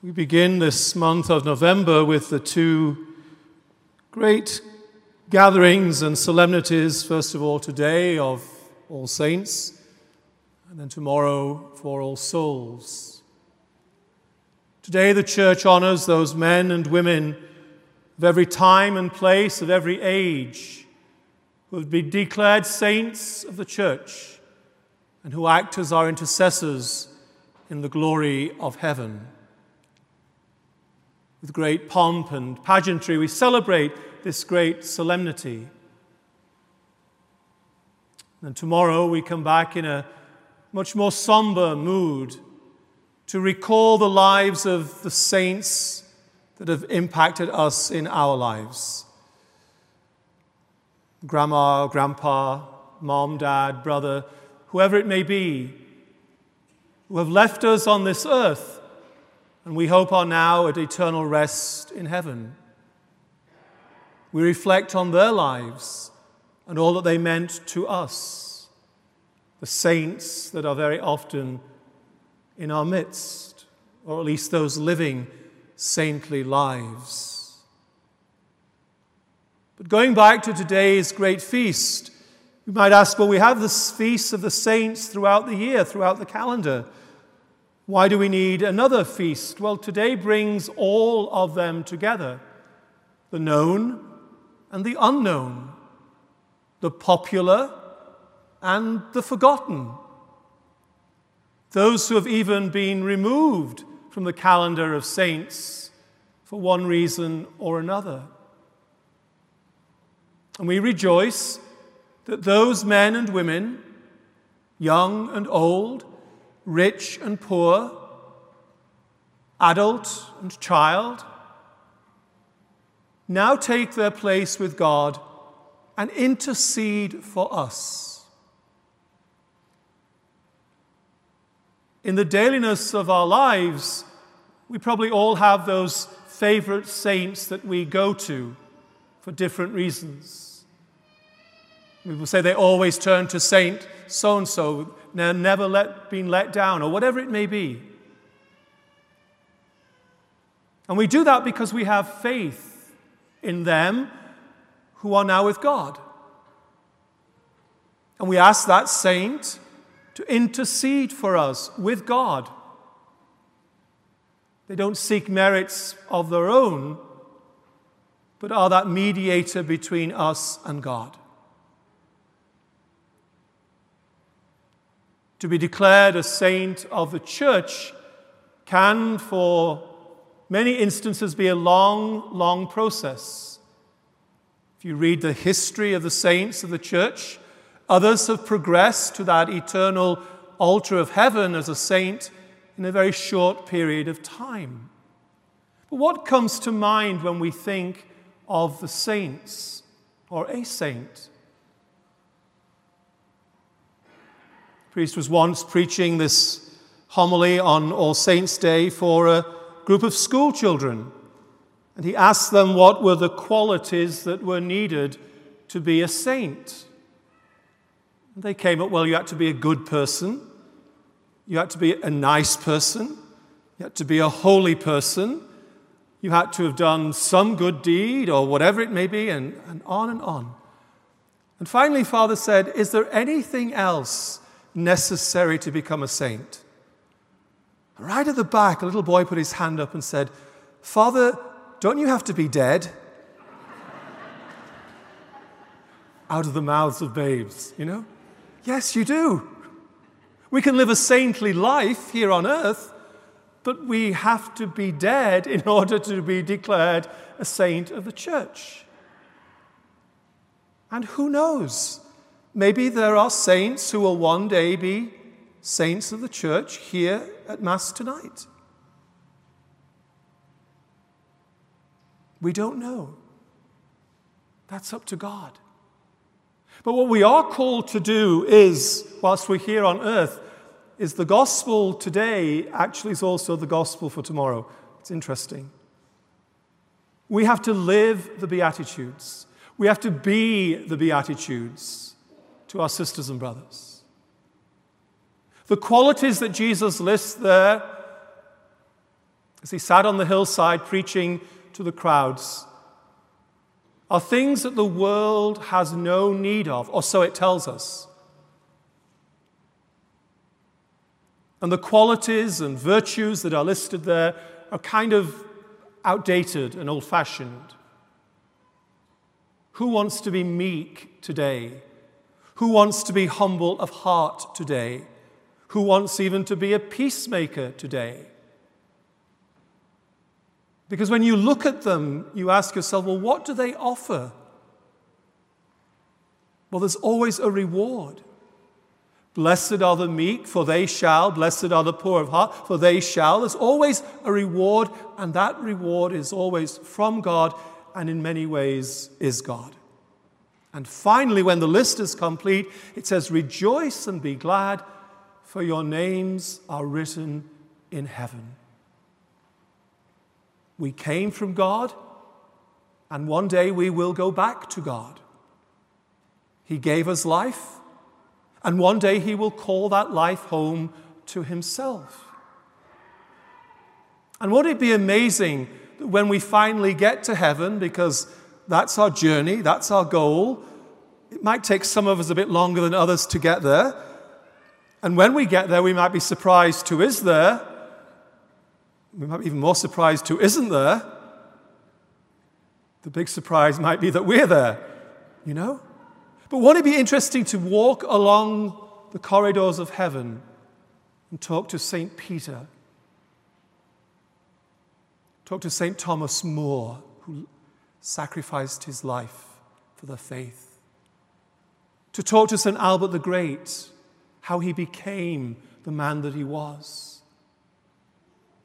We begin this month of November with the two great gatherings and solemnities, first of all, today of All Saints, and then tomorrow for All Souls. Today, the church honors those men and women of every time and place, of every age, who have been declared saints of the church and who act as our intercessors in the glory of heaven. With great pomp and pageantry, we celebrate this great solemnity. And tomorrow we come back in a much more somber mood to recall the lives of the saints that have impacted us in our lives. Grandma, grandpa, mom, dad, brother, whoever it may be, who have left us on this earth and we hope are now at eternal rest in heaven. We reflect on their lives and all that they meant to us, the saints that are very often in our midst, or at least those living saintly lives. But going back to today's great feast, you might ask well, we have the feasts of the saints throughout the year, throughout the calendar. Why do we need another feast? Well, today brings all of them together the known and the unknown, the popular and the forgotten, those who have even been removed from the calendar of saints for one reason or another. And we rejoice that those men and women, young and old, rich and poor, adult and child, now take their place with God and intercede for us. In the dailiness of our lives, we probably all have those favorite saints that we go to for different reasons. People say they always turn to Saint so and so, never let, been let down, or whatever it may be. And we do that because we have faith in them who are now with God. And we ask that saint to intercede for us with God. They don't seek merits of their own, but are that mediator between us and God. To be declared a saint of the church can, for many instances, be a long, long process. If you read the history of the saints of the church, others have progressed to that eternal altar of heaven as a saint in a very short period of time. But what comes to mind when we think of the saints or a saint? Priest was once preaching this homily on All Saints' Day for a group of school children. And he asked them what were the qualities that were needed to be a saint. And they came up, well, you had to be a good person, you had to be a nice person, you had to be a holy person, you had to have done some good deed or whatever it may be, and, and on and on. And finally, Father said, Is there anything else necessary to become a saint. Right at the back, a little boy put his hand up and said, Father, don't you have to be dead? Out of the mouths of babes, you know? Yes, you do. We can live a saintly life here on earth, but we have to be dead in order to be declared a saint of the church. And who knows? Maybe there are saints who will one day be saints of the church here at Mass tonight. We don't know. That's up to God. But what we are called to do is, whilst we're here on earth, is the gospel today actually is also the gospel for tomorrow. It's interesting. We have to live the Beatitudes. We have to be the Beatitudes to our sisters and brothers. The qualities that Jesus lists there as he sat on the hillside preaching to the crowds are things that the world has no need of, or so it tells us. And the qualities and virtues that are listed there are kind of outdated and old fashioned. Who wants to be meek today? Who wants to be humble of heart today? Who wants even to be a peacemaker today? Because when you look at them, you ask yourself, well, what do they offer? Well, there's always a reward. Blessed are the meek, for they shall. Blessed are the poor of heart, for they shall. There's always a reward, and that reward is always from God and in many ways is God. And finally, when the list is complete, it says, Rejoice and be glad, for your names are written in heaven. We came from God, and one day we will go back to God. He gave us life, and one day He will call that life home to Himself. And won't it be amazing that when we finally get to heaven, because that's our journey, that's our goal, it might take some of us a bit longer than others to get there. And when we get there, we might be surprised who is there we might be even more surprised who isn't there. The big surprise might be that we're there, you know? But won't it be interesting to walk along the corridors of heaven and talk to St. Peter? Talk to St. Thomas More, who sacrificed his life for the faith. To talk to St. Albert the Great, how he became the man that he was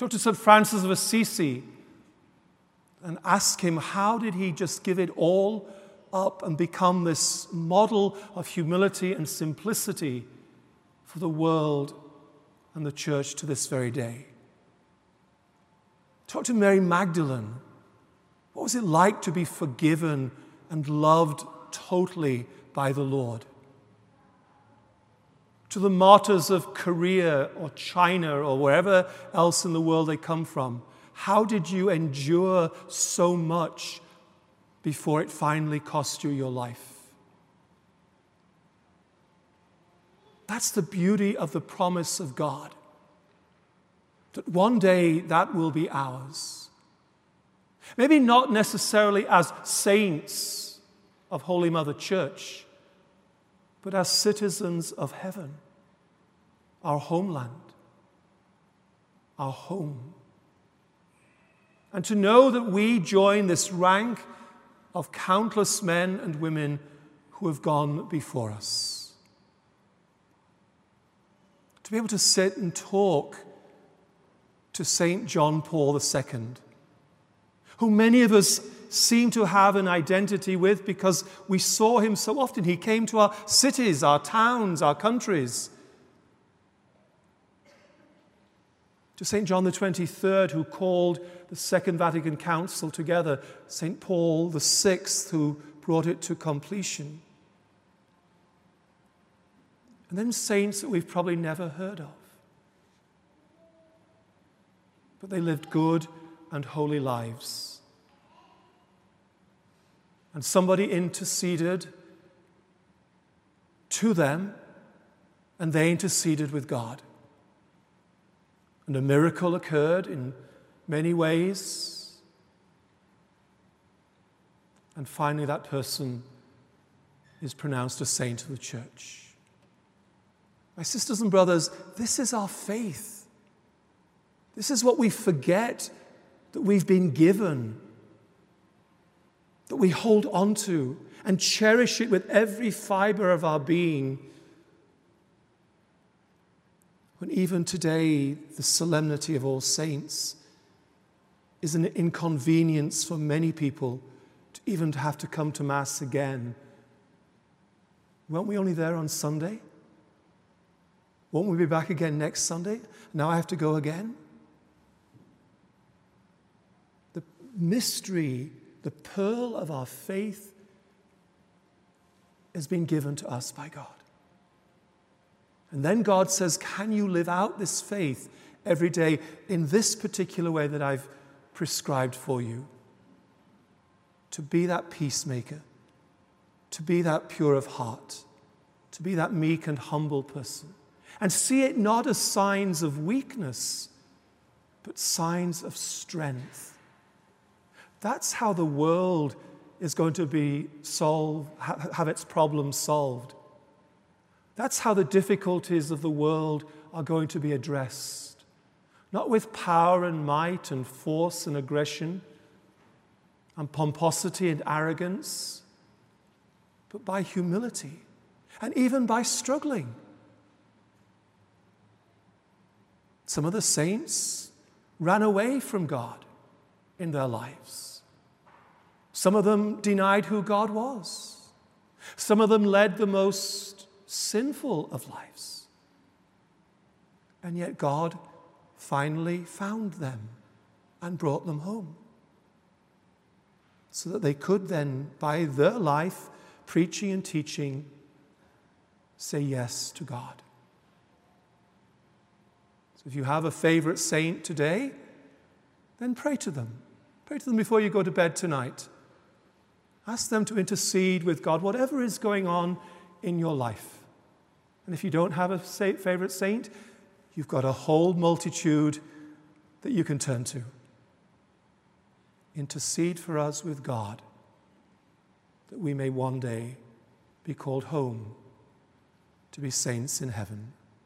Talk to St. Francis of Assisi and ask him how did he just give it all up and become this model of humility and simplicity for the world and the church to this very day. Talk to Mary Magdalene. Was it like to be forgiven and loved totally by the Lord? to the martyrs of Korea or China or wherever else in the world they come from. How did you endure so much before it finally cost you your life? That's the beauty of the promise of God. That one day that will be ours. Maybe not necessarily as saints of Holy Mother Church but as citizens of heaven, our homeland, our home. And to know that we join this rank of countless men and women who have gone before us. To be able to sit and talk to St. John Paul II, who many of us seem to have an identity with because we saw him so often. He came to our cities, our towns, our countries. To St. John the 23rd, who called the Second Vatican Council together, St. Paul the Sixth, who brought it to completion. And then saints that we've probably never heard of. But they lived good and holy lives and somebody interceded to them, and they interceded with God. And a miracle occurred in many ways. And finally, that person is pronounced a saint of the church. My sisters and brothers, this is our faith. This is what we forget that we've been given that we hold on to and cherish it with every fiber of our being. When even today, the solemnity of All Saints is an inconvenience for many people to even have to come to Mass again. Weren't we only there on Sunday? Won't we be back again next Sunday? Now I have to go again? The mystery the pearl of our faith has been given to us by God. And then God says, Can you live out this faith every day in this particular way that I've prescribed for you. To be that peacemaker, to be that pure of heart, to be that meek and humble person, and see it not as signs of weakness, but signs of strength. That's how the world is going to be solved, have its problems solved. That's how the difficulties of the world are going to be addressed. Not with power and might and force and aggression and pomposity and arrogance, but by humility and even by struggling. Some of the saints ran away from God in their lives. Some of them denied who God was. Some of them led the most sinful of lives. And yet God finally found them and brought them home. So that they could then, by their life, preaching and teaching, say yes to God. So if you have a favorite saint today, then pray to them. Pray to them before you go to bed tonight. Ask them to intercede with God, whatever is going on in your life. And if you don't have a favorite saint, you've got a whole multitude that you can turn to. Intercede for us with God that we may one day be called home to be saints in heaven.